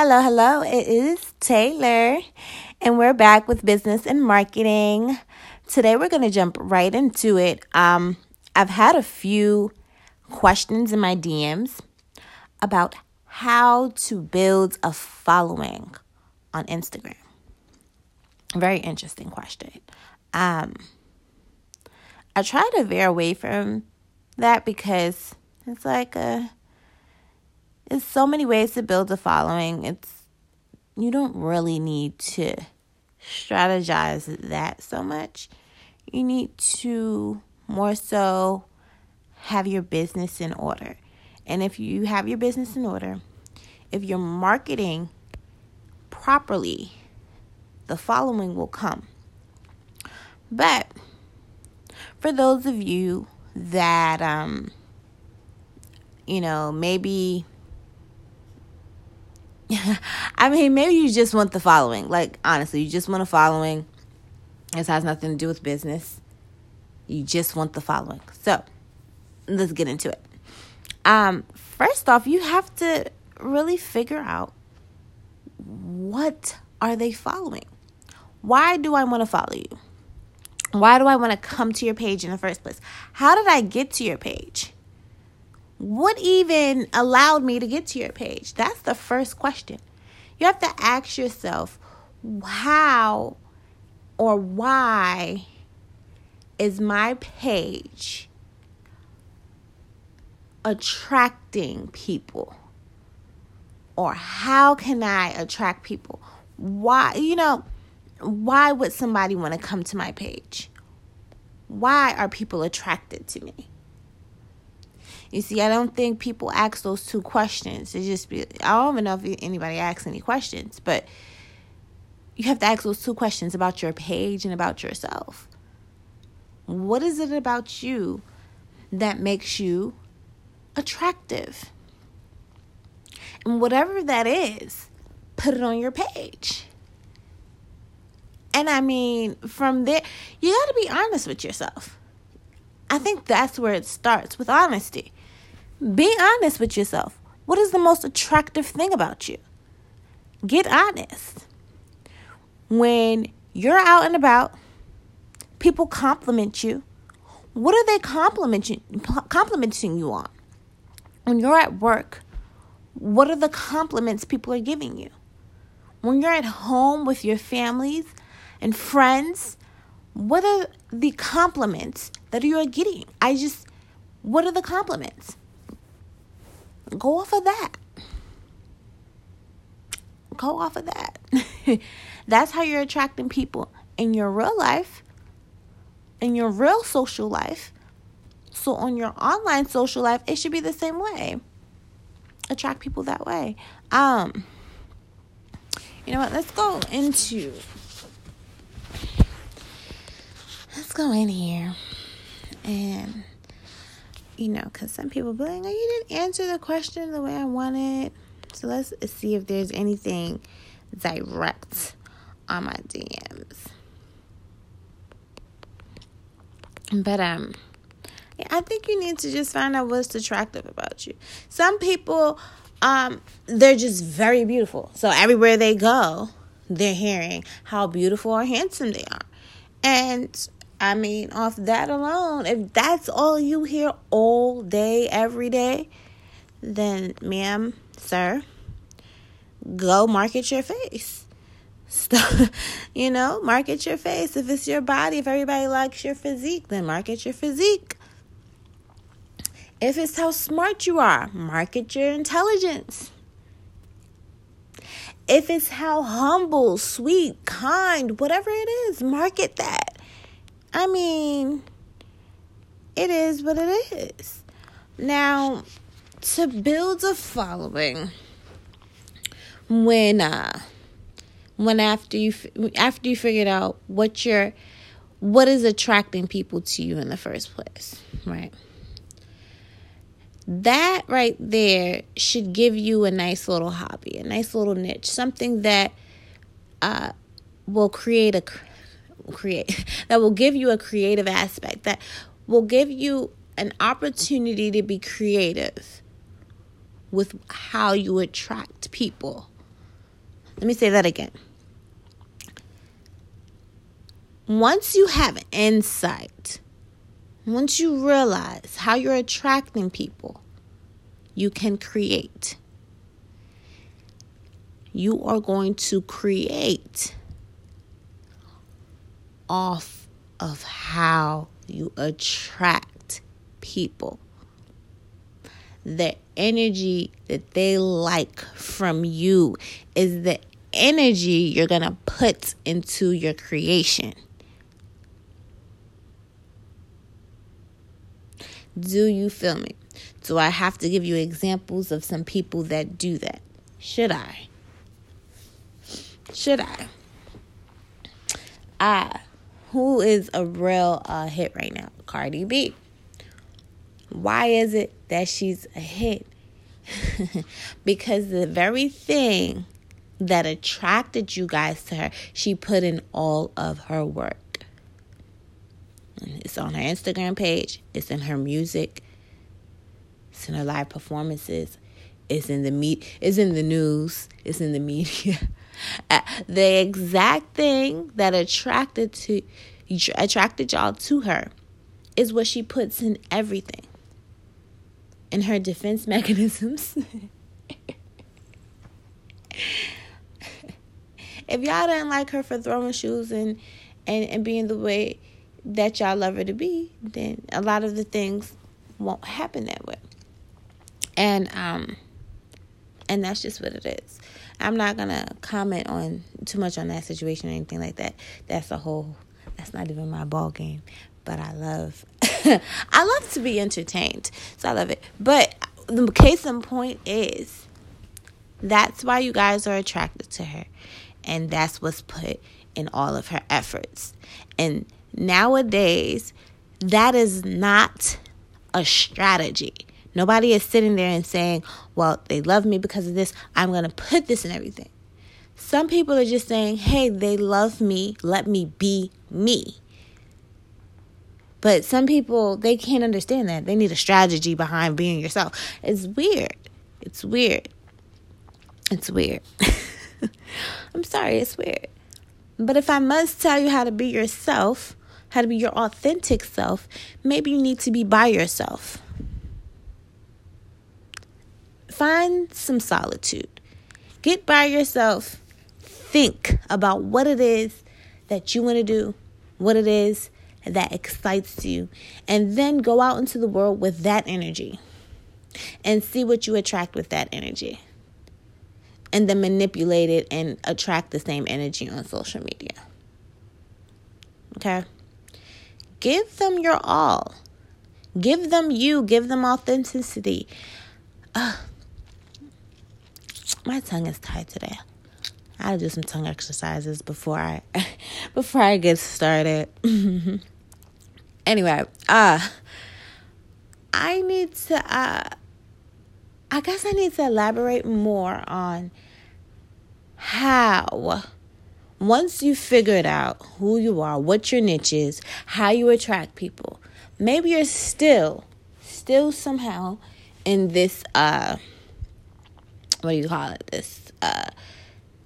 Hello, hello. It is Taylor, and we're back with business and marketing. Today, we're going to jump right into it. Um, I've had a few questions in my DMs about how to build a following on Instagram. Very interesting question. Um, I try to veer away from that because it's like a there's so many ways to build a following. It's you don't really need to strategize that so much. You need to more so have your business in order. And if you have your business in order, if you're marketing properly, the following will come. But for those of you that um you know, maybe I mean, maybe you just want the following. Like, honestly, you just want a following. This has nothing to do with business. You just want the following. So, let's get into it. Um, first off, you have to really figure out what are they following? Why do I want to follow you? Why do I want to come to your page in the first place? How did I get to your page? What even allowed me to get to your page? That's the first question. You have to ask yourself how or why is my page attracting people? Or how can I attract people? Why, you know, why would somebody want to come to my page? Why are people attracted to me? You see, I don't think people ask those two questions. It just be I don't even know if anybody asks any questions, but you have to ask those two questions about your page and about yourself. What is it about you that makes you attractive? And whatever that is, put it on your page. And I mean, from there, you got to be honest with yourself. I think that's where it starts with honesty. Be honest with yourself. What is the most attractive thing about you? Get honest. When you're out and about, people compliment you. What are they complimenting complimenting you on? When you're at work, what are the compliments people are giving you? When you're at home with your families and friends, what are the compliments that you are getting? I just what are the compliments? Go off of that. Go off of that. That's how you're attracting people in your real life, in your real social life. So, on your online social life, it should be the same way. Attract people that way. Um, you know what? Let's go into. Let's go in here and you know, because some people be like, oh, you didn't answer the question the way I wanted. So let's see if there's anything direct on my DMs. But um I think you need to just find out what's attractive about you. Some people um they're just very beautiful. So everywhere they go, they're hearing how beautiful or handsome they are. And I mean, off that alone, if that's all you hear all day, every day, then, ma'am, sir, go market your face. Stop, you know, market your face. If it's your body, if everybody likes your physique, then market your physique. If it's how smart you are, market your intelligence. If it's how humble, sweet, kind, whatever it is, market that. I mean, it is what it is. Now, to build a following, when uh, when after you after you figured out what you're what is attracting people to you in the first place, right? That right there should give you a nice little hobby, a nice little niche, something that uh, will create a create that will give you a creative aspect that will give you an opportunity to be creative with how you attract people Let me say that again. Once you have insight, once you realize how you're attracting people, you can create. You are going to create off of how you attract people. The energy that they like from you is the energy you're going to put into your creation. Do you feel me? Do I have to give you examples of some people that do that? Should I? Should I? Ah, who is a real uh, hit right now? Cardi B. Why is it that she's a hit? because the very thing that attracted you guys to her, she put in all of her work. It's on her Instagram page, it's in her music, it's in her live performances, it's in the meet, it's in the news, it's in the media. The exact thing that attracted to attracted y'all to her is what she puts in everything. In her defense mechanisms. if y'all didn't like her for throwing shoes and, and, and being the way that y'all love her to be, then a lot of the things won't happen that way. And um and that's just what it is. I'm not gonna comment on too much on that situation or anything like that. That's a whole that's not even my ball game. But I love I love to be entertained. So I love it. But the case in point is that's why you guys are attracted to her. And that's what's put in all of her efforts. And nowadays, that is not a strategy. Nobody is sitting there and saying, well, they love me because of this. I'm going to put this in everything. Some people are just saying, hey, they love me. Let me be me. But some people, they can't understand that. They need a strategy behind being yourself. It's weird. It's weird. It's weird. I'm sorry, it's weird. But if I must tell you how to be yourself, how to be your authentic self, maybe you need to be by yourself. Find some solitude. Get by yourself. Think about what it is that you want to do, what it is that excites you, and then go out into the world with that energy and see what you attract with that energy. And then manipulate it and attract the same energy on social media. Okay? Give them your all. Give them you. Give them authenticity. Uh, my tongue is tied today. I will do some tongue exercises before I before I get started. anyway, uh I need to uh I guess I need to elaborate more on how once you figured out who you are, what your niche is, how you attract people, maybe you're still, still somehow in this, uh, what do you call it? This, uh,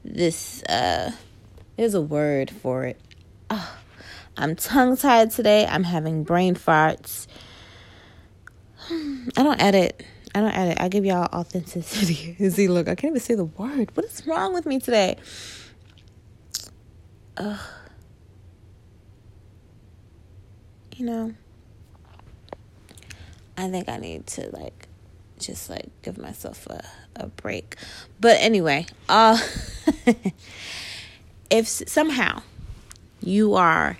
this, uh, there's a word for it. Oh, I'm tongue tied today. I'm having brain farts. I don't edit. I don't edit. I give y'all authenticity. See, look, I can't even say the word. What is wrong with me today? Ugh. You know, I think I need to like just like give myself a, a break. But anyway, uh if somehow you are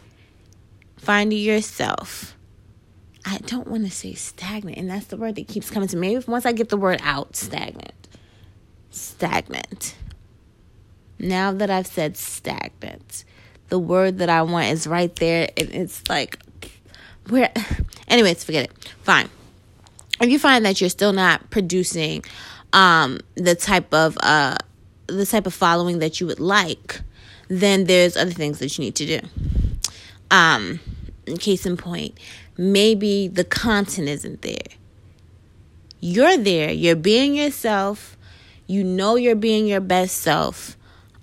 finding yourself I don't want to say stagnant, and that's the word that keeps coming to me. Maybe once I get the word out, stagnant. Stagnant. Now that I've said stagnant, the word that I want is right there. And it's like, where? Anyways, forget it. Fine. If you find that you're still not producing um, the type of uh, the type of following that you would like, then there's other things that you need to do. Um, case in point, maybe the content isn't there. You're there. You're being yourself. You know you're being your best self.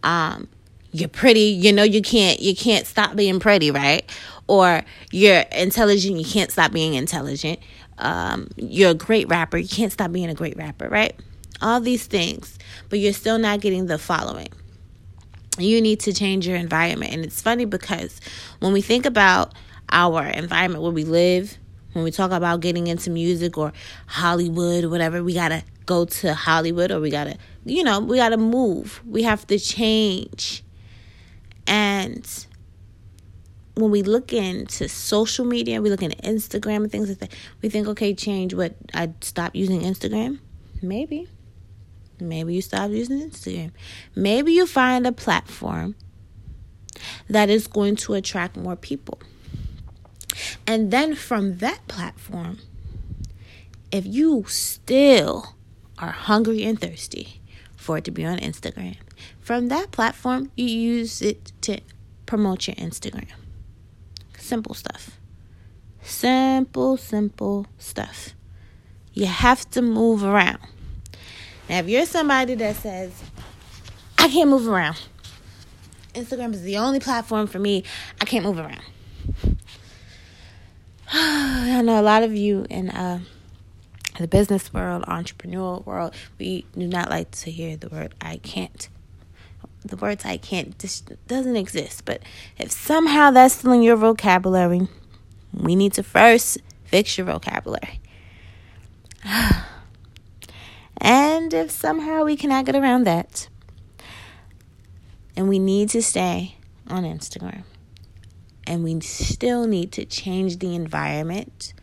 um, you're pretty, you know you can't you can't stop being pretty, right? Or you're intelligent, you can't stop being intelligent. Um, you're a great rapper, you can't stop being a great rapper, right? All these things, but you're still not getting the following. You need to change your environment. And it's funny because when we think about our environment where we live, when we talk about getting into music or Hollywood or whatever, we got to go to Hollywood or we got to, you know, we got to move. We have to change. And when we look into social media, we look into Instagram and things like that, we think, okay, change what? I'd stop using Instagram? Maybe. Maybe you stop using Instagram. Maybe you find a platform that is going to attract more people. And then from that platform, if you still are hungry and thirsty for it to be on Instagram, from that platform, you use it to promote your Instagram. Simple stuff. Simple, simple stuff. You have to move around. Now, if you're somebody that says, I can't move around, Instagram is the only platform for me, I can't move around. I know a lot of you in uh, the business world, entrepreneurial world, we do not like to hear the word I can't. The words I can't just doesn't exist. But if somehow that's still in your vocabulary, we need to first fix your vocabulary. and if somehow we cannot get around that, and we need to stay on Instagram and we still need to change the environment,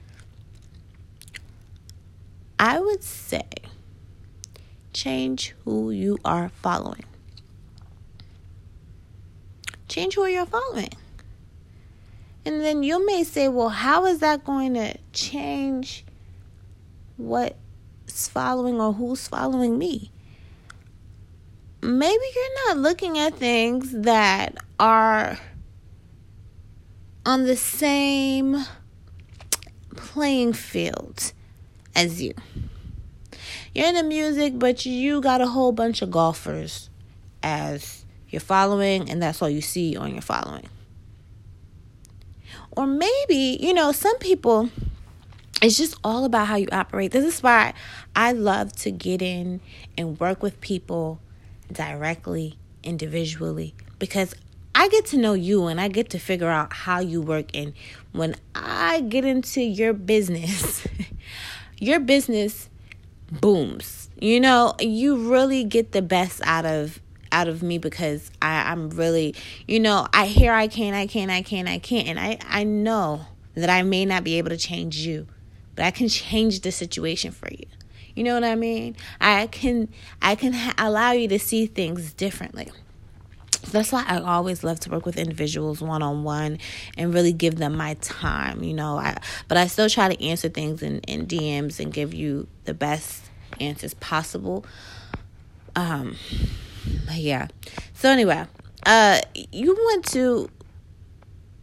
I would say change who you are following. Change who you're following. And then you may say, well, how is that going to change what's following or who's following me? Maybe you're not looking at things that are on the same playing field as you. You're into music, but you got a whole bunch of golfers as you're following, and that's all you see on your following. Or maybe, you know, some people, it's just all about how you operate. This is why I love to get in and work with people directly, individually, because I get to know you and I get to figure out how you work. And when I get into your business, your business booms. You know, you really get the best out of out of me because I, I'm really, you know, I hear I can, I can, I can, I can't, and I I know that I may not be able to change you, but I can change the situation for you. You know what I mean? I can I can ha- allow you to see things differently that's why I always love to work with individuals one on one and really give them my time, you know. I but I still try to answer things in, in DMs and give you the best answers possible. Um yeah. So anyway, uh you want to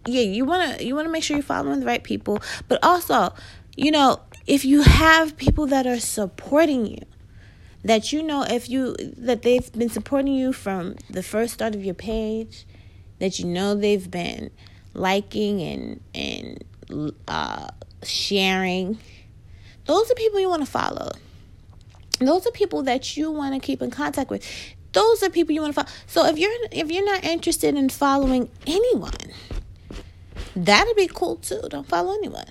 yeah, you wanna you wanna make sure you're following the right people, but also, you know, if you have people that are supporting you, that you know if you that they've been supporting you from the first start of your page that you know they've been liking and and uh, sharing those are people you want to follow. Those are people that you want to keep in contact with those are people you want to follow so if you're if you're not interested in following anyone that'd be cool too don't follow anyone.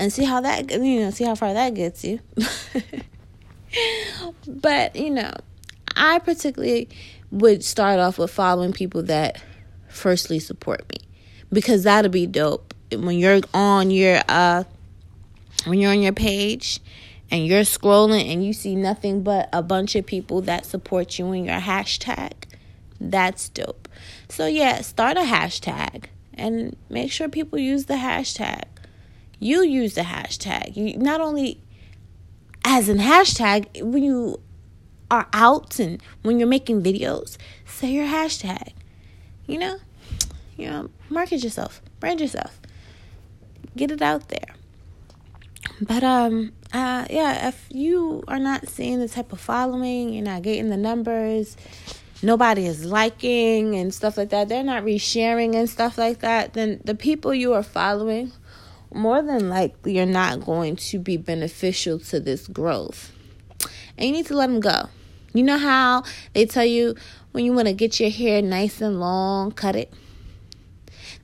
And see how that you know see how far that gets you. But, you know, I particularly would start off with following people that firstly support me because that'll be dope. When you're on your uh when you're on your page and you're scrolling and you see nothing but a bunch of people that support you in your hashtag that's dope so yeah start a hashtag and make sure people use the hashtag you use the hashtag you not only as an hashtag when you are out and when you're making videos, say your hashtag. You know? You know, market yourself, brand yourself. Get it out there. But um uh yeah, if you are not seeing the type of following, you're not getting the numbers, nobody is liking and stuff like that, they're not resharing and stuff like that, then the people you are following more than likely are not going to be beneficial to this growth. And you need to let them go. You know how they tell you when you want to get your hair nice and long, cut it?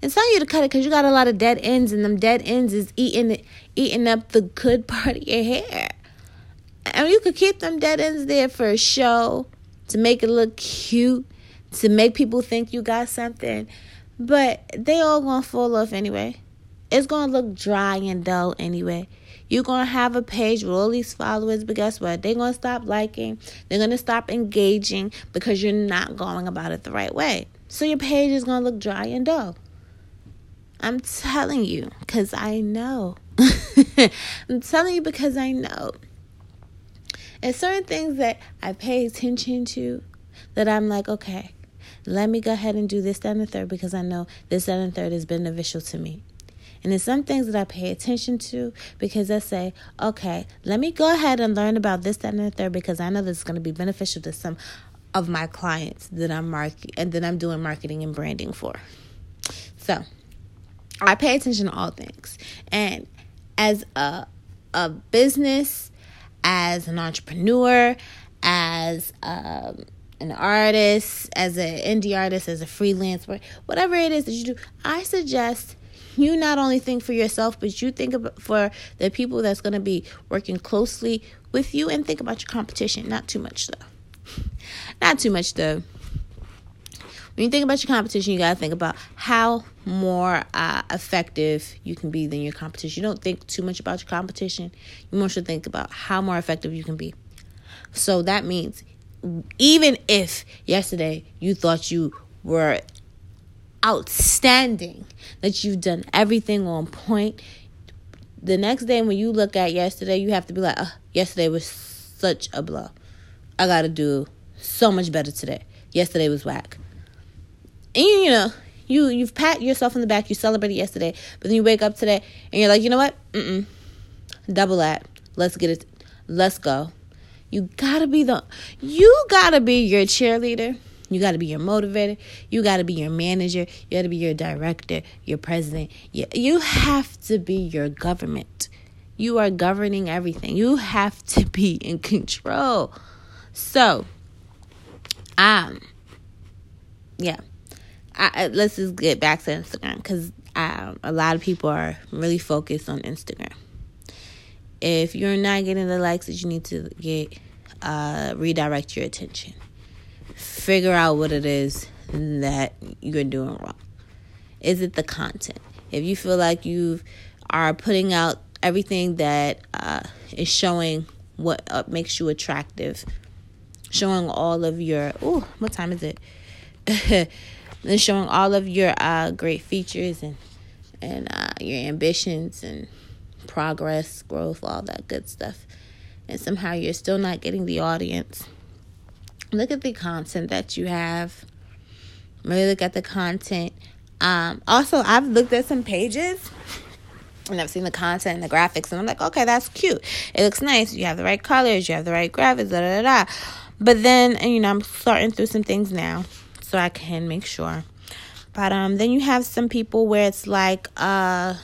It's telling you to cut it because you got a lot of dead ends, and them dead ends is eating eating up the good part of your hair. And you could keep them dead ends there for a show to make it look cute, to make people think you got something, but they all gonna fall off anyway. It's gonna look dry and dull anyway. You're gonna have a page with all these followers, but guess what? They're gonna stop liking, they're gonna stop engaging because you're not going about it the right way. So your page is gonna look dry and dull. I'm telling you, because I know. I'm telling you because I know. And certain things that I pay attention to that I'm like, okay, let me go ahead and do this, that, and the third because I know this, that, and third is beneficial to me. And there's some things that I pay attention to because I say, okay, let me go ahead and learn about this, that, and the third because I know this is going to be beneficial to some of my clients that I'm market and that I'm doing marketing and branding for. So I pay attention to all things. And as a a business as an entrepreneur, as um, an artist, as an indie artist, as a freelance, whatever it is that you do, I suggest you not only think for yourself, but you think about for the people that's going to be working closely with you and think about your competition. Not too much though. Not too much though. When you think about your competition, you got to think about how more uh, effective you can be than your competition. You don't think too much about your competition. You more should think about how more effective you can be. So that means even if yesterday you thought you were outstanding, that you've done everything on point, the next day when you look at yesterday, you have to be like, oh, yesterday was such a blow. I got to do so much better today. Yesterday was whack and you, know you you've pat yourself on the back. You celebrated yesterday. But then you wake up today and you're like you know what? Mm-mm. double that. Let's get it. Let's go. You gotta be the you gotta be your cheerleader. You gotta be your motivator. You gotta be your manager. You gotta be your director your president. You, you have to be your government. You are governing everything. You have to be in control. So um yeah I, let's just get back to Instagram because um, a lot of people are really focused on Instagram. If you're not getting the likes that you need to get, uh, redirect your attention. Figure out what it is that you're doing wrong. Is it the content? If you feel like you are putting out everything that uh, is showing what uh, makes you attractive, showing all of your, oh, what time is it? and showing all of your uh, great features and and uh, your ambitions and progress, growth, all that good stuff. And somehow you're still not getting the audience. Look at the content that you have. Really look at the content. Um, also, I've looked at some pages and I've seen the content and the graphics, and I'm like, okay, that's cute. It looks nice. You have the right colors, you have the right graphics, da da da. But then, and, you know, I'm starting through some things now so I can make sure. But um, then you have some people where it's like uh,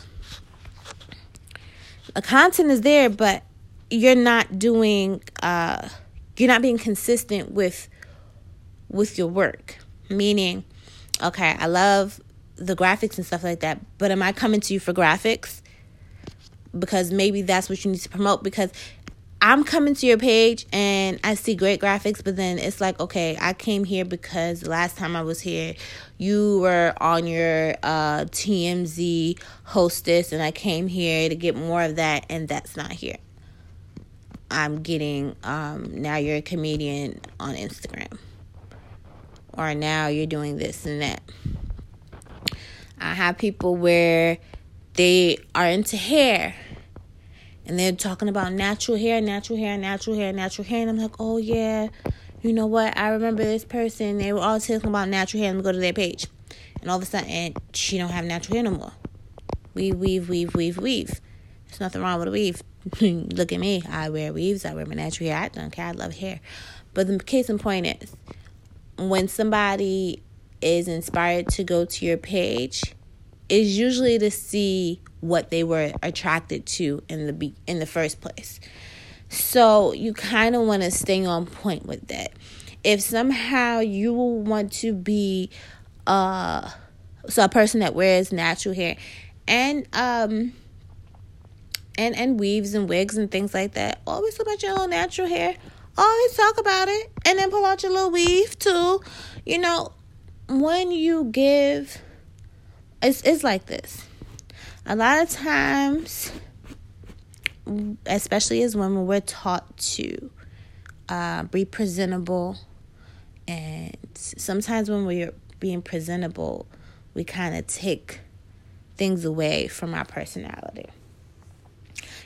the content is there, but you're not doing uh, you're not being consistent with with your work. Meaning, okay, I love the graphics and stuff like that, but am I coming to you for graphics? Because maybe that's what you need to promote because I'm coming to your page and I see great graphics, but then it's like, okay, I came here because last time I was here, you were on your uh, TMZ hostess, and I came here to get more of that, and that's not here. I'm getting, um, now you're a comedian on Instagram, or now you're doing this and that. I have people where they are into hair and they're talking about natural hair, natural hair, natural hair, natural hair. And I'm like, oh, yeah, you know what? I remember this person. They were all talking about natural hair. Let me go to their page. And all of a sudden, she don't have natural hair no more. Weave, weave, weave, weave, weave. There's nothing wrong with a weave. Look at me. I wear weaves. I wear my natural hair. I don't care. I love hair. But the case in point is, when somebody is inspired to go to your page is usually to see what they were attracted to in the be- in the first place. So you kind of want to stay on point with that. If somehow you want to be uh so a person that wears natural hair and um and and weaves and wigs and things like that, always talk about your own natural hair. Always talk about it and then pull out your little weave too. You know, when you give it's it's like this. A lot of times especially as women we're taught to uh, be presentable. And sometimes when we're being presentable we kind of take things away from our personality.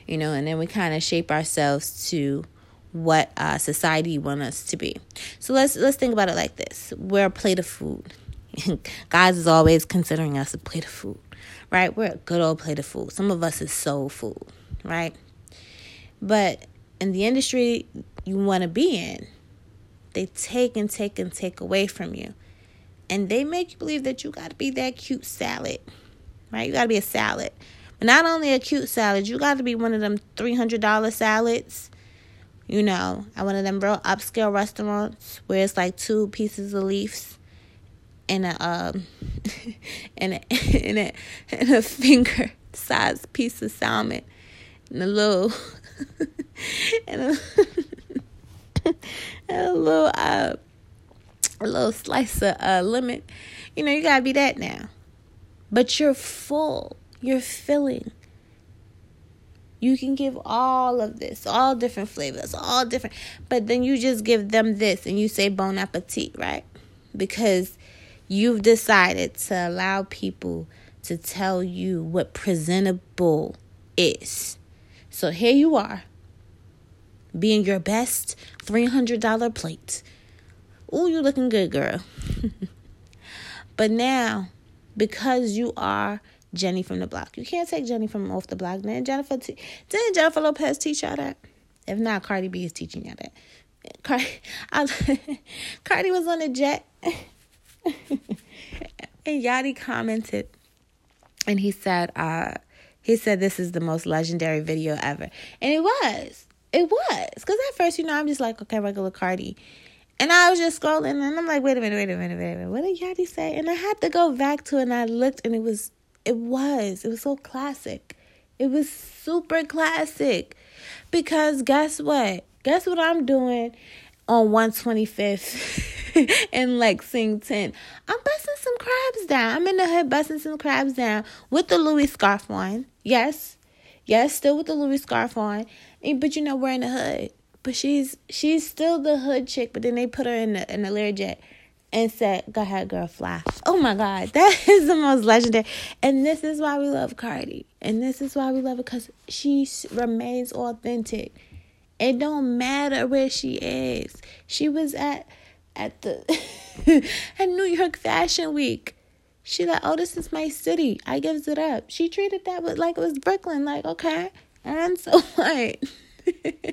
You know and then we kind of shape ourselves to what uh, society want us to be. So let's let's think about it like this. We're a plate of food God is always considering us a plate of food, right? We're a good old plate of food. Some of us is soul food, right? But in the industry you want to be in, they take and take and take away from you. And they make you believe that you got to be that cute salad, right? You got to be a salad. But not only a cute salad, you got to be one of them $300 salads. You know, at one of them real upscale restaurants where it's like two pieces of leaves and a um and a and a, a finger sized piece of salmon and a little and a, and a little uh a little slice of uh, lemon. You know, you gotta be that now. But you're full. You're filling. You can give all of this, all different flavors, all different. But then you just give them this and you say bon appetit, right? Because You've decided to allow people to tell you what presentable is. So here you are, being your best $300 plate. Ooh, you looking good, girl. but now, because you are Jenny from the block, you can't take Jenny from off the block. Then Jennifer, t- didn't Jennifer Lopez teach y'all that? If not, Cardi B is teaching y'all that. Cardi, I, Cardi was on a jet and Yadi commented and he said, uh, he said this is the most legendary video ever. And it was. It was. Because at first, you know, I'm just like, okay, regular Cardi. And I was just scrolling and I'm like, wait a minute, wait a minute, wait a minute. What did Yadi say? And I had to go back to it and I looked and it was, it was, it was so classic. It was super classic. Because guess what? Guess what I'm doing on 125th in Lexington. I'm busting some crabs down. I'm in the hood busting some crabs down with the Louis scarf on. Yes. Yes, still with the Louis scarf on. Eh, but you know, we're in the hood. But she's she's still the hood chick, but then they put her in the in the Learjet and said, Go ahead, girl, fly. Oh my God, that is the most legendary. And this is why we love Cardi. And this is why we love it because she remains authentic. It don't matter where she is. She was at at the at New York Fashion Week. She like, oh, this is my city. I gives it up. She treated that with like it was Brooklyn. Like, okay, and so what?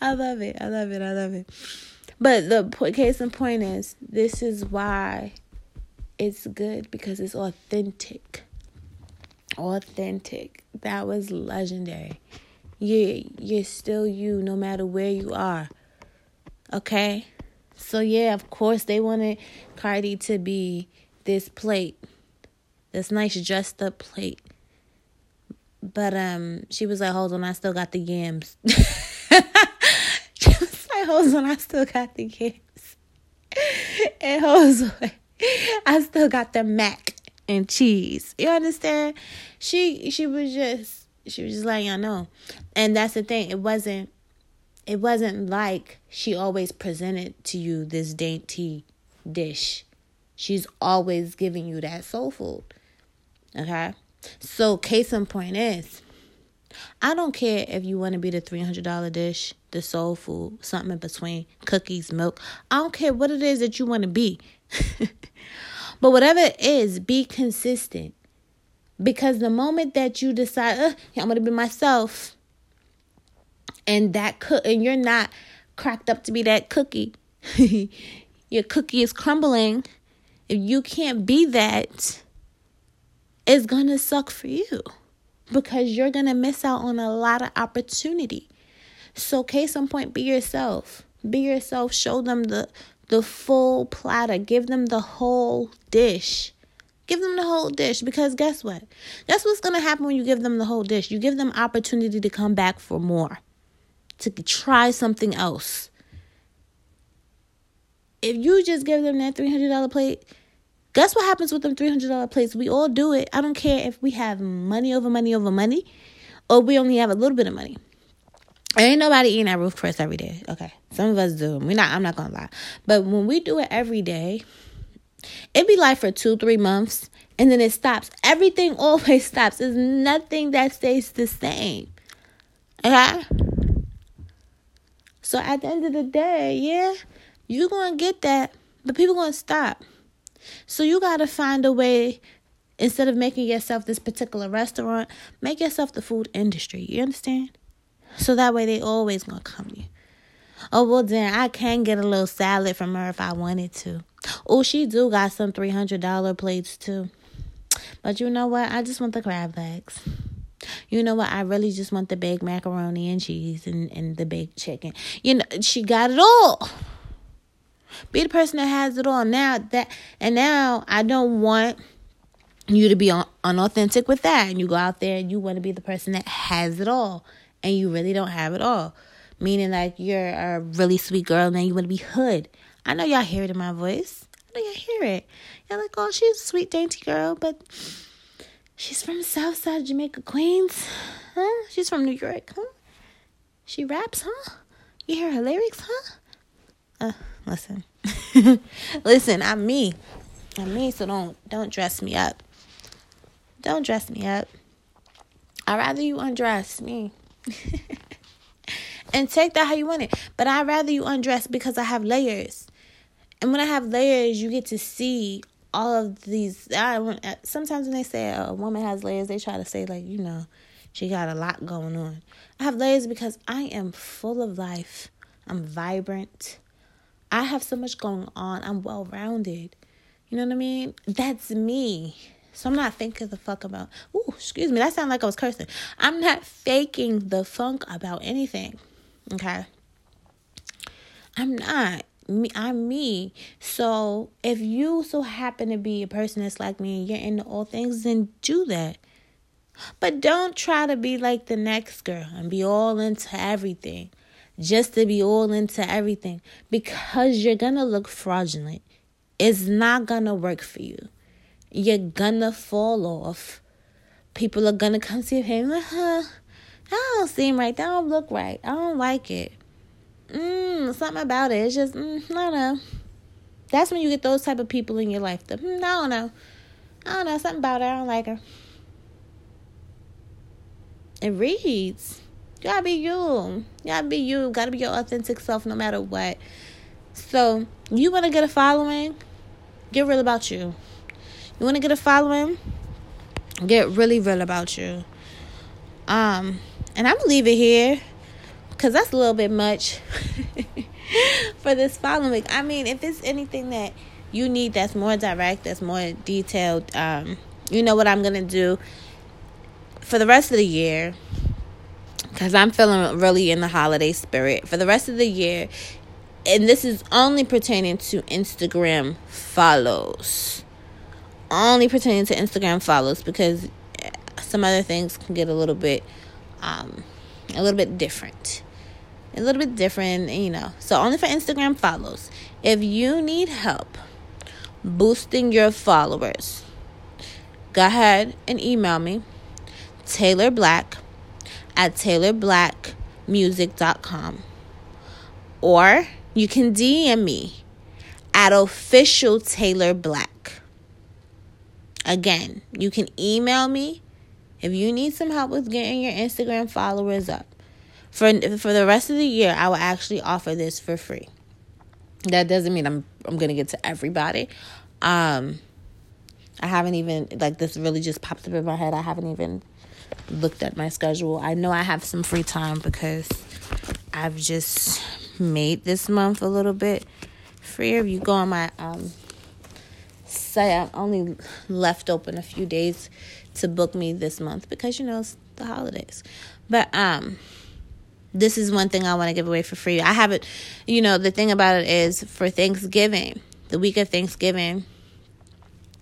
I love it. I love it. I love it. But the case in point is, this is why it's good because it's authentic authentic. That was legendary. You you're still you no matter where you are. Okay? So yeah, of course they wanted Cardi to be this plate. This nice dressed up plate. But um she was like, Hold on, I still got the yams. she was like, Hold on, I still got the yams. and hold on. I still got the mac and cheese. You understand? She she was just she was just letting y'all know. And that's the thing. It wasn't it wasn't like she always presented to you this dainty dish. She's always giving you that soul food. Okay? So case in point is I don't care if you want to be the $300 dish, the soul food, something in between, cookies, milk. I don't care what it is that you want to be. But whatever it is, be consistent. Because the moment that you decide, I'm going to be myself, and that cook, and you're not cracked up to be that cookie. your cookie is crumbling. If you can't be that, it's going to suck for you because you're going to miss out on a lot of opportunity. So, case in point, be yourself. Be yourself. Show them the the full platter. Give them the whole dish. Give them the whole dish because guess what? That's what's going to happen when you give them the whole dish. You give them opportunity to come back for more, to try something else. If you just give them that $300 plate, guess what happens with them $300 plates? We all do it. I don't care if we have money over money over money or we only have a little bit of money. Ain't nobody eating at Ruth Chris every day. Okay. Some of us do. We not I'm not gonna lie. But when we do it every day, it be like for two, three months, and then it stops. Everything always stops. There's nothing that stays the same. Okay? So at the end of the day, yeah, you're gonna get that, but people gonna stop. So you gotta find a way instead of making yourself this particular restaurant, make yourself the food industry. You understand? So that way they always gonna come to you. Oh well then I can get a little salad from her if I wanted to. Oh she do got some three hundred dollar plates too. But you know what? I just want the crab legs. You know what? I really just want the baked macaroni and cheese and, and the baked chicken. You know, she got it all. Be the person that has it all. Now that and now I don't want you to be un- unauthentic with that. And you go out there and you want to be the person that has it all and you really don't have it all. Meaning like you're a really sweet girl and then you want to be hood. I know y'all hear it in my voice. I know y'all hear it. You're like, oh, she's a sweet, dainty girl, but she's from south side Jamaica, Queens. Huh? She's from New York, huh? She raps, huh? You hear her lyrics, huh? Uh, listen. listen, I'm me. I'm me, so don't don't dress me up. Don't dress me up. I'd rather you undress me. and take that how you want it. But I'd rather you undress because I have layers. And when I have layers, you get to see all of these. I uh, sometimes when they say a woman has layers, they try to say like you know, she got a lot going on. I have layers because I am full of life. I'm vibrant. I have so much going on. I'm well rounded. You know what I mean? That's me. So I'm not thinking the fuck about. Ooh, excuse me. That sounded like I was cursing. I'm not faking the funk about anything. Okay. I'm not. Me, I'm me. So if you so happen to be a person that's like me and you're into all things, then do that. But don't try to be like the next girl and be all into everything. Just to be all into everything. Because you're gonna look fraudulent. It's not gonna work for you you're gonna fall off. People are gonna come to you and huh, that don't seem right. That don't look right. I don't like it. Mm, something about it. It's just, mm, I don't know. That's when you get those type of people in your life. The, mm, I don't know. I don't know. Something about it. I don't like her. It reads. You gotta be you. You gotta be you. Gotta be your authentic self no matter what. So, you wanna get a following? Get real about you. You want to get a following? Get really real about you. Um, and I'm gonna leave it here because that's a little bit much for this following. I mean, if it's anything that you need that's more direct, that's more detailed, um, you know what I'm gonna do for the rest of the year because I'm feeling really in the holiday spirit. For the rest of the year, and this is only pertaining to Instagram follows only pertaining to Instagram follows because some other things can get a little bit um a little bit different. A little bit different, you know. So only for Instagram follows. If you need help boosting your followers, go ahead and email me Taylor Black at taylorblackmusic.com or you can DM me at official Taylor Black. Again, you can email me if you need some help with getting your Instagram followers up. For for the rest of the year, I will actually offer this for free. That doesn't mean I'm I'm gonna get to everybody. Um, I haven't even like this really just popped up in my head. I haven't even looked at my schedule. I know I have some free time because I've just made this month a little bit freer. If you go on my um I'm only left open a few days to book me this month because you know it's the holidays. But um this is one thing I want to give away for free. I haven't, you know, the thing about it is for Thanksgiving, the week of Thanksgiving,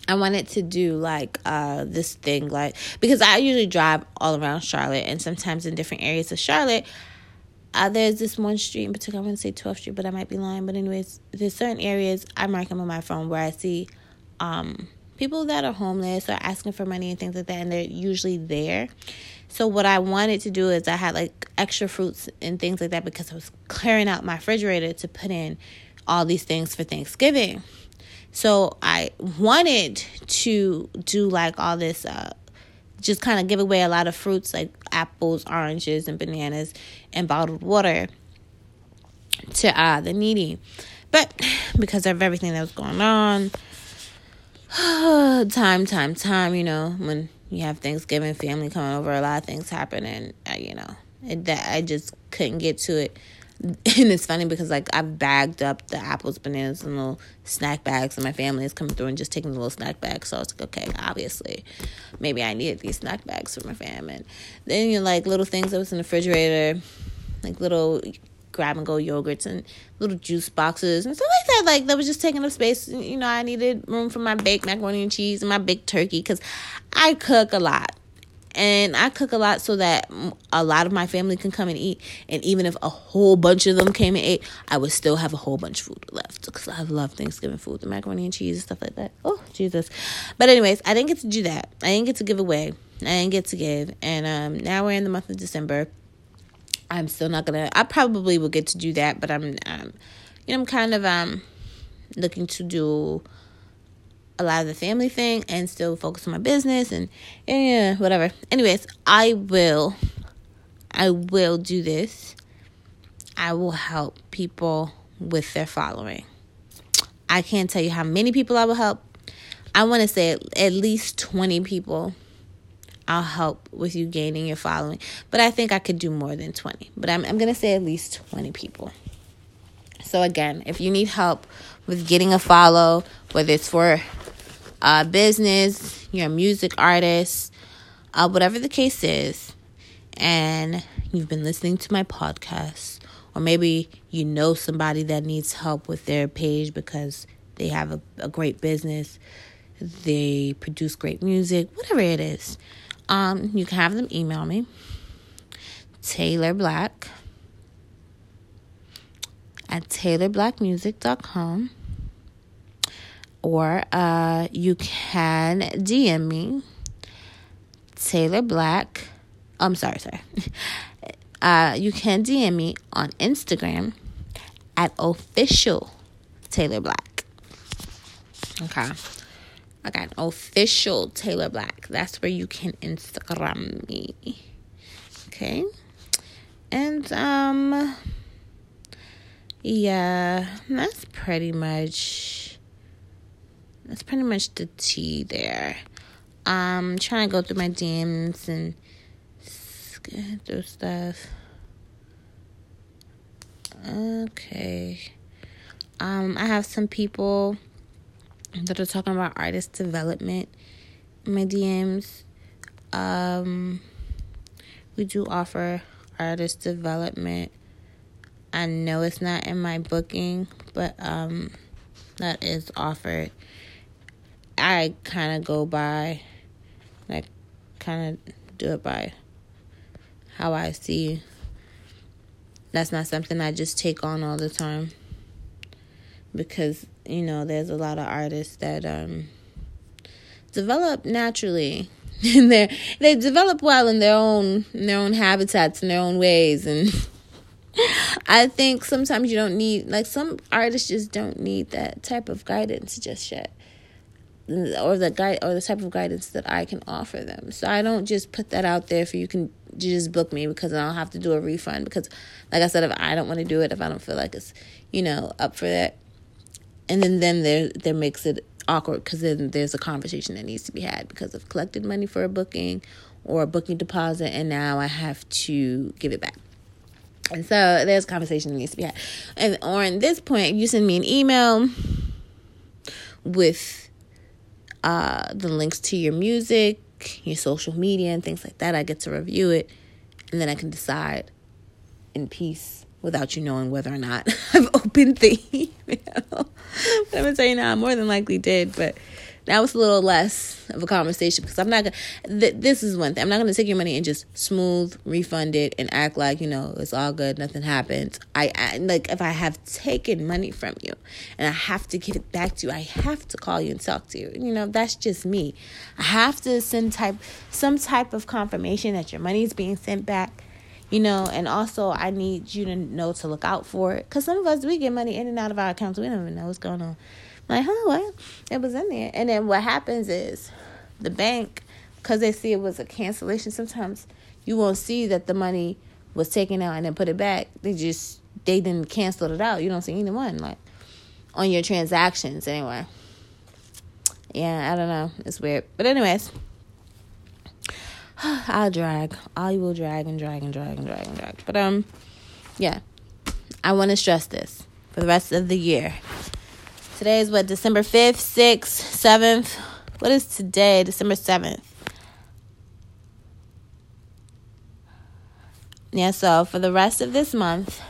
I wanted to do like uh this thing like because I usually drive all around Charlotte and sometimes in different areas of Charlotte. Uh, there's this one street in particular. I'm gonna say 12th Street, but I might be lying. But anyways, there's certain areas I mark them on my phone where I see um people that are homeless or asking for money and things like that, and they're usually there. So what I wanted to do is I had like extra fruits and things like that because I was clearing out my refrigerator to put in all these things for Thanksgiving. So I wanted to do like all this uh just kind of give away a lot of fruits like apples, oranges, and bananas and bottled water to uh the needy. But because of everything that was going on, time, time, time, you know, when you have Thanksgiving, family coming over, a lot of things happen, and you know, it, that I just couldn't get to it. And it's funny because like I've bagged up the apples, bananas, and little snack bags, and my family is coming through and just taking the little snack bags. So I was like, okay, obviously, maybe I needed these snack bags for my fam. And then you know, like little things that was in the refrigerator, like little grab and go yogurts and little juice boxes and stuff like that. Like that was just taking up space. You know, I needed room for my baked macaroni and cheese and my baked turkey because I cook a lot. And I cook a lot so that a lot of my family can come and eat. And even if a whole bunch of them came and ate, I would still have a whole bunch of food left because I love Thanksgiving food, the macaroni and cheese and stuff like that. Oh, Jesus. But, anyways, I didn't get to do that. I didn't get to give away. I didn't get to give. And um, now we're in the month of December. I'm still not gonna. I probably will get to do that, but I'm, um, you know, I'm kind of um looking to do a lot of the family thing and still focus on my business and yeah, whatever. Anyways, I will, I will do this. I will help people with their following. I can't tell you how many people I will help. I want to say at least 20 people I'll help with you gaining your following. But I think I could do more than 20. But I'm, I'm going to say at least 20 people. So, again, if you need help with getting a follow, whether it's for a business, you're a music artist, uh, whatever the case is, and you've been listening to my podcast, or maybe you know somebody that needs help with their page because they have a, a great business, they produce great music, whatever it is, um, you can have them email me, Taylor Black at taylorblackmusic.com or uh, you can DM me, Taylor Black. I'm sorry, sorry. Uh, you can DM me on Instagram at official Taylor Black. Okay. I got official Taylor Black. That's where you can Instagram me. Okay. And um yeah, that's pretty much that's pretty much the tea there. Um trying to go through my DMs and through stuff. Okay. Um I have some people that are talking about artist development in my DMs. Um, we do offer artist development. I know it's not in my booking, but um, that is offered. I kind of go by, like, kind of do it by how I see. That's not something I just take on all the time because you know there's a lot of artists that um develop naturally. And they they develop well in their own in their own habitats in their own ways. And I think sometimes you don't need like some artists just don't need that type of guidance just yet. Or the guide or the type of guidance that I can offer them. So I don't just put that out there for you can just book me because I don't have to do a refund because like I said if I don't want to do it if I don't feel like it's you know up for that and then then there there makes it awkward because then there's a conversation that needs to be had because I've collected money for a booking or a booking deposit and now I have to give it back. And so there's a conversation that needs to be had. And or in this point, you send me an email with uh, the links to your music, your social media, and things like that. I get to review it, and then I can decide in peace without you knowing whether or not I've opened the email. but I'm gonna tell you now, I more than likely did, but now it's a little less of a conversation because I'm not gonna. Th- this is one thing. I'm not gonna take your money and just smooth refund it and act like you know it's all good, nothing happened. I, I like if I have taken money from you and I have to give it back to you, I have to call you and talk to you. You know that's just me. I have to send type some type of confirmation that your money is being sent back you know and also i need you to know to look out for it because some of us we get money in and out of our accounts we don't even know what's going on like, huh, what? It was in there. And then what happens is the bank, because they see it was a cancellation, sometimes you won't see that the money was taken out and then put it back. They just, they didn't cancel it out. You don't see either one, like, on your transactions anyway. Yeah, I don't know. It's weird. But, anyways, I'll drag. I will drag and drag and drag and drag and drag. But, um, yeah, I want to stress this for the rest of the year. Today is what, December 5th, 6th, 7th? What is today? December 7th. Yeah, so for the rest of this month,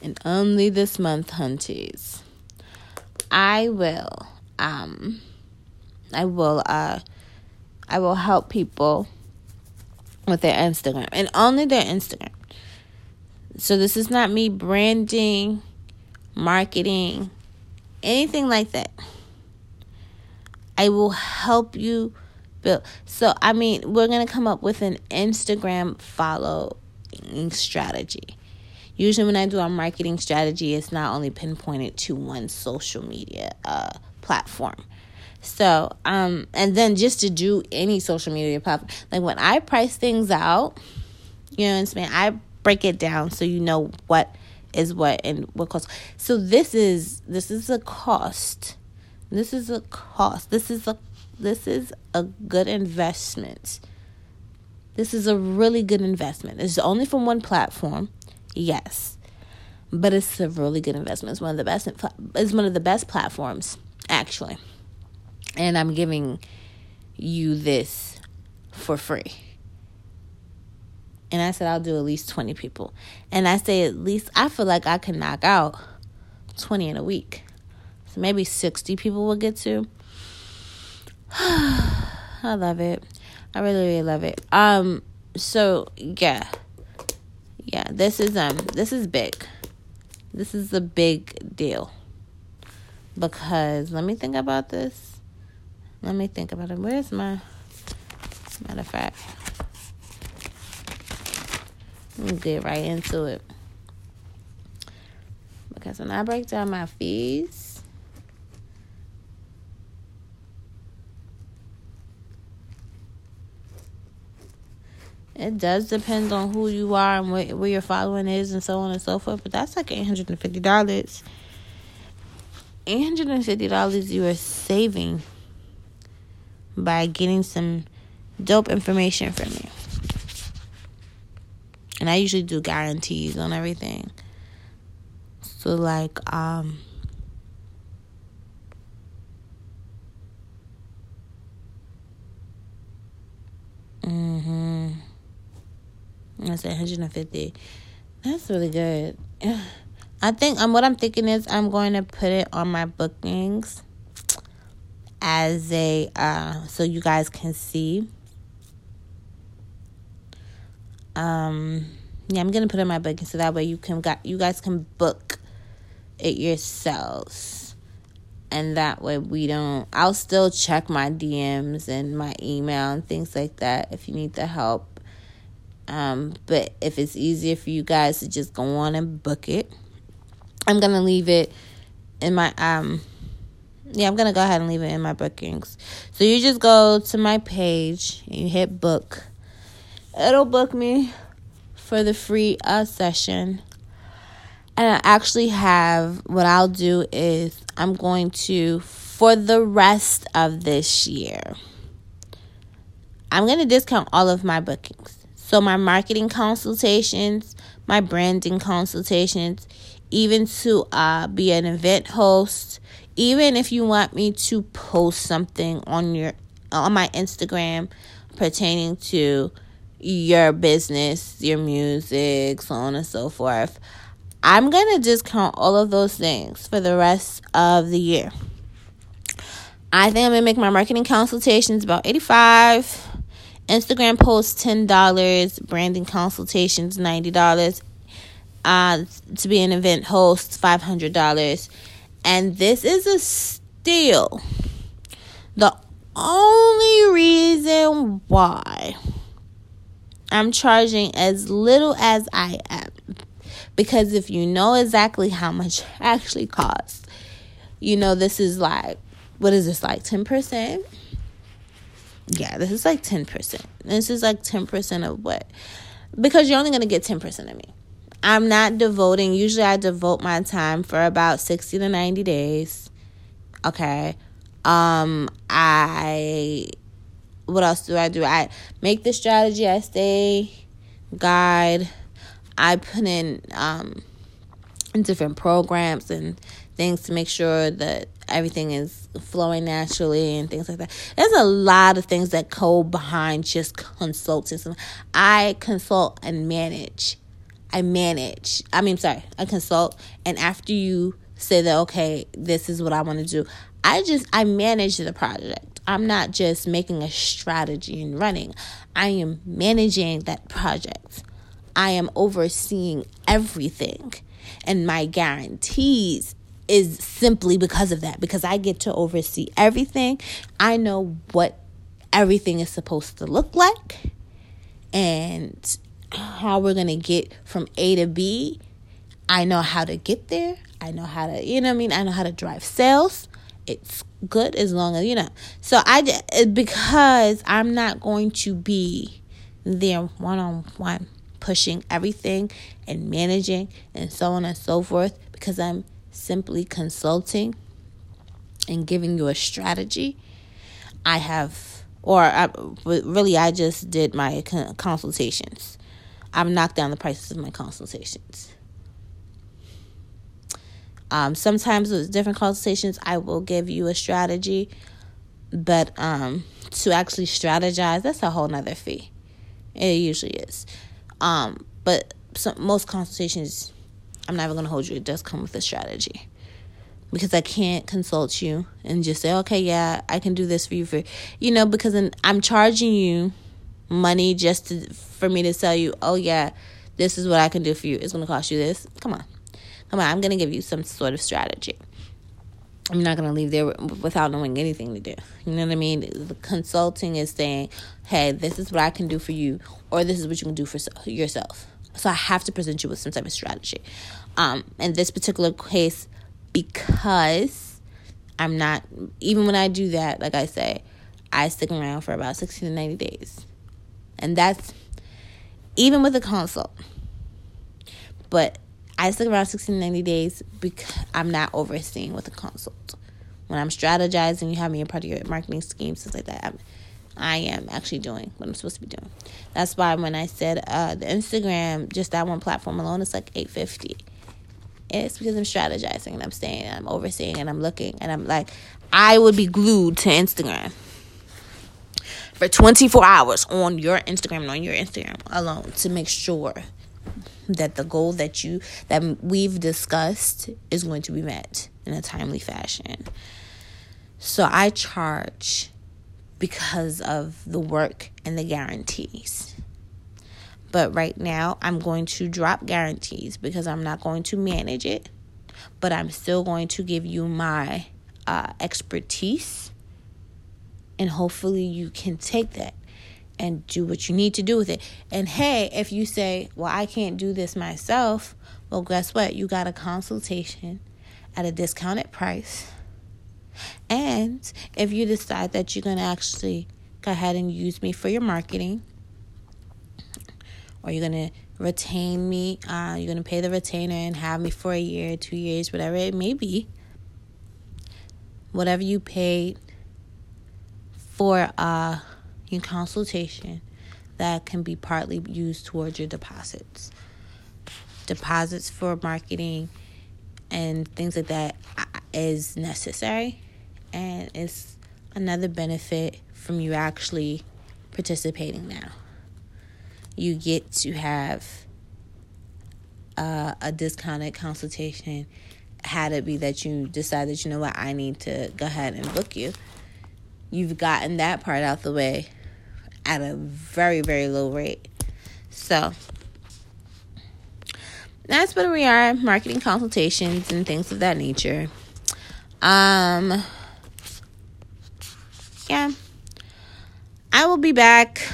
and only this month, hunties, I will, um, I will, uh, I will help people with their Instagram and only their Instagram. So this is not me branding, marketing, anything like that. I will help you build. So, I mean, we're going to come up with an Instagram following strategy. Usually, when I do a marketing strategy, it's not only pinpointed to one social media uh, platform. So, um, and then just to do any social media platform, like when I price things out, you know what I'm saying? I break it down so you know what is what and what cost. So this is this is a cost. This is a cost. This is a this is a good investment. This is a really good investment. It's only from one platform. Yes. But it's a really good investment. It's one of the best it's one of the best platforms actually. And I'm giving you this for free. And I said, I'll do at least 20 people. And I say, at least, I feel like I can knock out 20 in a week. So maybe 60 people will get to. I love it. I really, really love it. Um, so yeah. Yeah, this is um this is big. This is a big deal. Because let me think about this. Let me think about it. Where's my matter of fact? Let me get right into it. Because when I break down my fees, it does depend on who you are and where, where your following is and so on and so forth. But that's like $850. $850 you are saving by getting some dope information from you. And I usually do guarantees on everything. So like um Mhm. Said 150. That's really good. I think um what I'm thinking is I'm going to put it on my bookings as a uh so you guys can see. Um yeah i'm gonna put in my booking so that way you can got you guys can book it yourselves. And that way we don't i'll still check my dms and my email and things like that if you need the help. Um but if it's easier for you guys to just go on and book it i'm gonna leave it in my um yeah i'm gonna go ahead and leave it in my bookings so you just go to my page and you hit book it'll book me for the free uh, session. And I actually have what I'll do is I'm going to, for the rest of this year, I'm going to discount all of my bookings. So, my marketing consultations, my branding consultations, even to uh, be an event host, even if you want me to post something on your on my Instagram pertaining to your business, your music, so on and so forth. I'm going to discount all of those things for the rest of the year. I think I'm going to make my marketing consultations about 85 Instagram posts $10, branding consultations $90, uh, to be an event host $500. And this is a steal. The only reason why I'm charging as little as I am because if you know exactly how much actually costs, you know this is like what is this like 10%? Yeah, this is like 10%. This is like 10% of what because you're only going to get 10% of me. I'm not devoting, usually I devote my time for about 60 to 90 days. Okay. Um I what else do I do? I make the strategy, I stay guide. I put in um different programs and things to make sure that everything is flowing naturally and things like that. There's a lot of things that go behind just consulting. I consult and manage. I manage. I mean, sorry, I consult, and after you say that, okay, this is what I want to do, I just I manage the project. I'm not just making a strategy and running. I am managing that project. I am overseeing everything. And my guarantees is simply because of that, because I get to oversee everything. I know what everything is supposed to look like and how we're going to get from A to B. I know how to get there. I know how to, you know I mean? I know how to drive sales it's good as long as you know. So I because I'm not going to be there one on one pushing everything and managing and so on and so forth because I'm simply consulting and giving you a strategy. I have or uh, I, really I just did my consultations. I've knocked down the prices of my consultations. Um, sometimes with different consultations, I will give you a strategy, but um, to actually strategize, that's a whole nother fee. It usually is. Um, but some, most consultations, I'm never going to hold you. It does come with a strategy because I can't consult you and just say, okay, yeah, I can do this for you for, you know, because I'm charging you money just to, for me to tell you, oh yeah, this is what I can do for you. It's going to cost you this. Come on. Come on, I'm going to give you some sort of strategy. I'm not going to leave there without knowing anything to do. You know what I mean? The consulting is saying, hey, this is what I can do for you, or this is what you can do for yourself. So I have to present you with some type of strategy. Um, in this particular case, because I'm not, even when I do that, like I say, I stick around for about 60 to 90 days. And that's even with a consult. But I stick around 60 to 90 days because I'm not overseeing with a consult. When I'm strategizing, you have me a part of your marketing scheme, stuff like that. I'm, I am actually doing what I'm supposed to be doing. That's why when I said uh, the Instagram, just that one platform alone, is like 850. It's because I'm strategizing and I'm staying and I'm overseeing and I'm looking and I'm like, I would be glued to Instagram for 24 hours on your Instagram and on your Instagram alone to make sure that the goal that you that we've discussed is going to be met in a timely fashion. So I charge because of the work and the guarantees. But right now, I'm going to drop guarantees because I'm not going to manage it, but I'm still going to give you my uh, expertise, and hopefully, you can take that and do what you need to do with it. And hey, if you say, well, I can't do this myself, well, guess what? You got a consultation at a discounted price. And if you decide that you're going to actually go ahead and use me for your marketing, or you're going to retain me, uh, you're going to pay the retainer and have me for a year, two years, whatever it may be, whatever you paid for, uh, in consultation that can be partly used towards your deposits. deposits for marketing and things like that is necessary and it's another benefit from you actually participating now. You get to have uh, a discounted consultation had it be that you decide that you know what I need to go ahead and book you. You've gotten that part out the way at a very very low rate. So that's where we are marketing consultations and things of that nature. Um yeah. I will be back.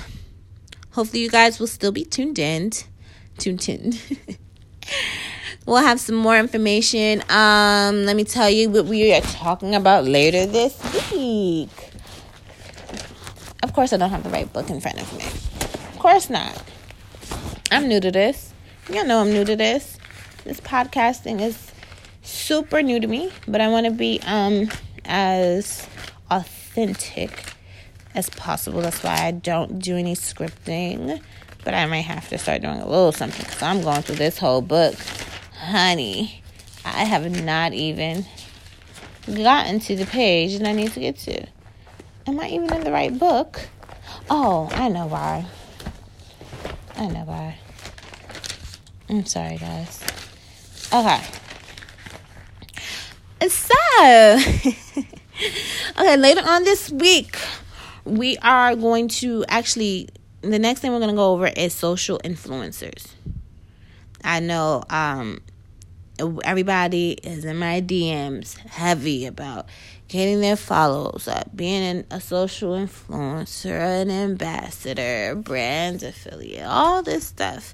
Hopefully you guys will still be tuned in. Tuned in. we'll have some more information. Um, let me tell you what we are talking about later this week. Of course, I don't have the right book in front of me. Of course not. I'm new to this. Y'all know I'm new to this. This podcasting is super new to me, but I want to be um as authentic as possible. That's why I don't do any scripting, but I might have to start doing a little something because I'm going through this whole book honey, I have not even gotten to the page that I need to get to. Am I even in the right book? Oh, I know why. I know why. I'm sorry, guys. Okay. So, okay, later on this week, we are going to actually, the next thing we're going to go over is social influencers. I know um, everybody is in my DMs heavy about getting their follows up, being a social influencer, an ambassador, brand affiliate, all this stuff.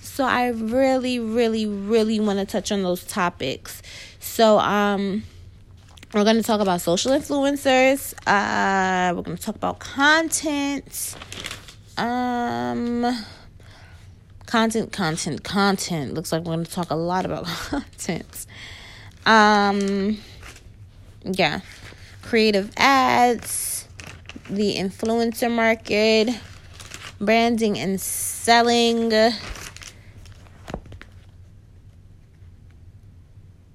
So I really, really, really want to touch on those topics. So um we're going to talk about social influencers. Uh we're going to talk about content. Um content, content, content. Looks like we're going to talk a lot about content. Um, yeah, creative ads, the influencer market, branding and selling.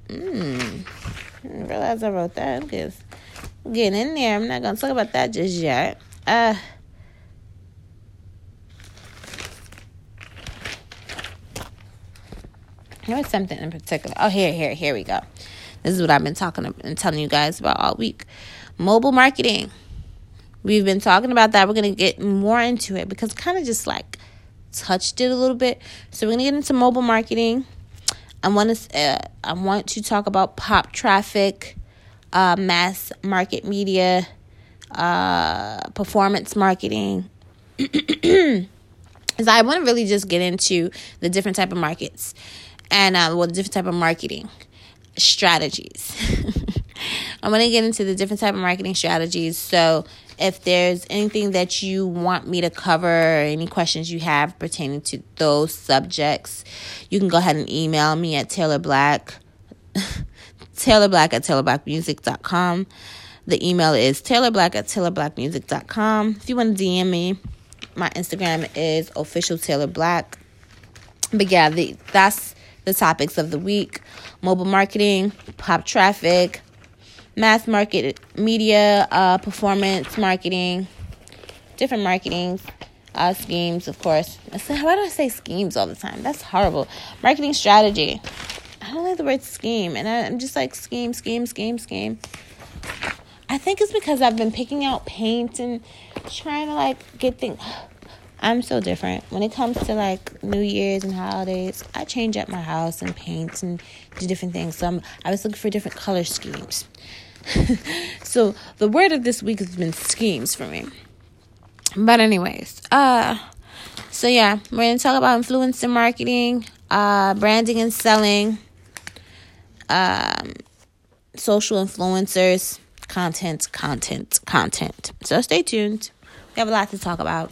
Hmm. I didn't realize I wrote that because getting in there. I'm not gonna talk about that just yet. Uh There was something in particular. Oh, here, here, here we go. This is what I've been talking and telling you guys about all week. Mobile marketing. We've been talking about that. We're gonna get more into it because kind of just like touched it a little bit. So we're gonna get into mobile marketing. I want to uh, I want to talk about pop traffic, uh, mass market media, uh, performance marketing. Because I want to really just get into the different type of markets and uh, well, different type of marketing strategies. I'm going to get into the different type of marketing strategies. So, if there's anything that you want me to cover or any questions you have pertaining to those subjects, you can go ahead and email me at Taylor Black, Taylor Black at TaylorBlackMusic.com. The email is taylorblack at taylorblackmusic.com. If you want to DM me, my Instagram is official Taylor Black. But yeah, the, that's the topics of the week mobile marketing, pop traffic, mass market media, uh, performance marketing, different marketing uh, schemes, of course. Why do I say schemes all the time? That's horrible. Marketing strategy. I don't like the word scheme, and I'm just like scheme, scheme, scheme, scheme. I think it's because I've been picking out paint and trying to like get things. I'm so different. When it comes to like New Year's and holidays, I change up my house and paint and do different things. So I'm, I was looking for different color schemes. so the word of this week has been schemes for me. But anyways, uh so yeah, we're gonna talk about influencer marketing, uh branding and selling, um social influencers, content, content, content. So stay tuned. We have a lot to talk about.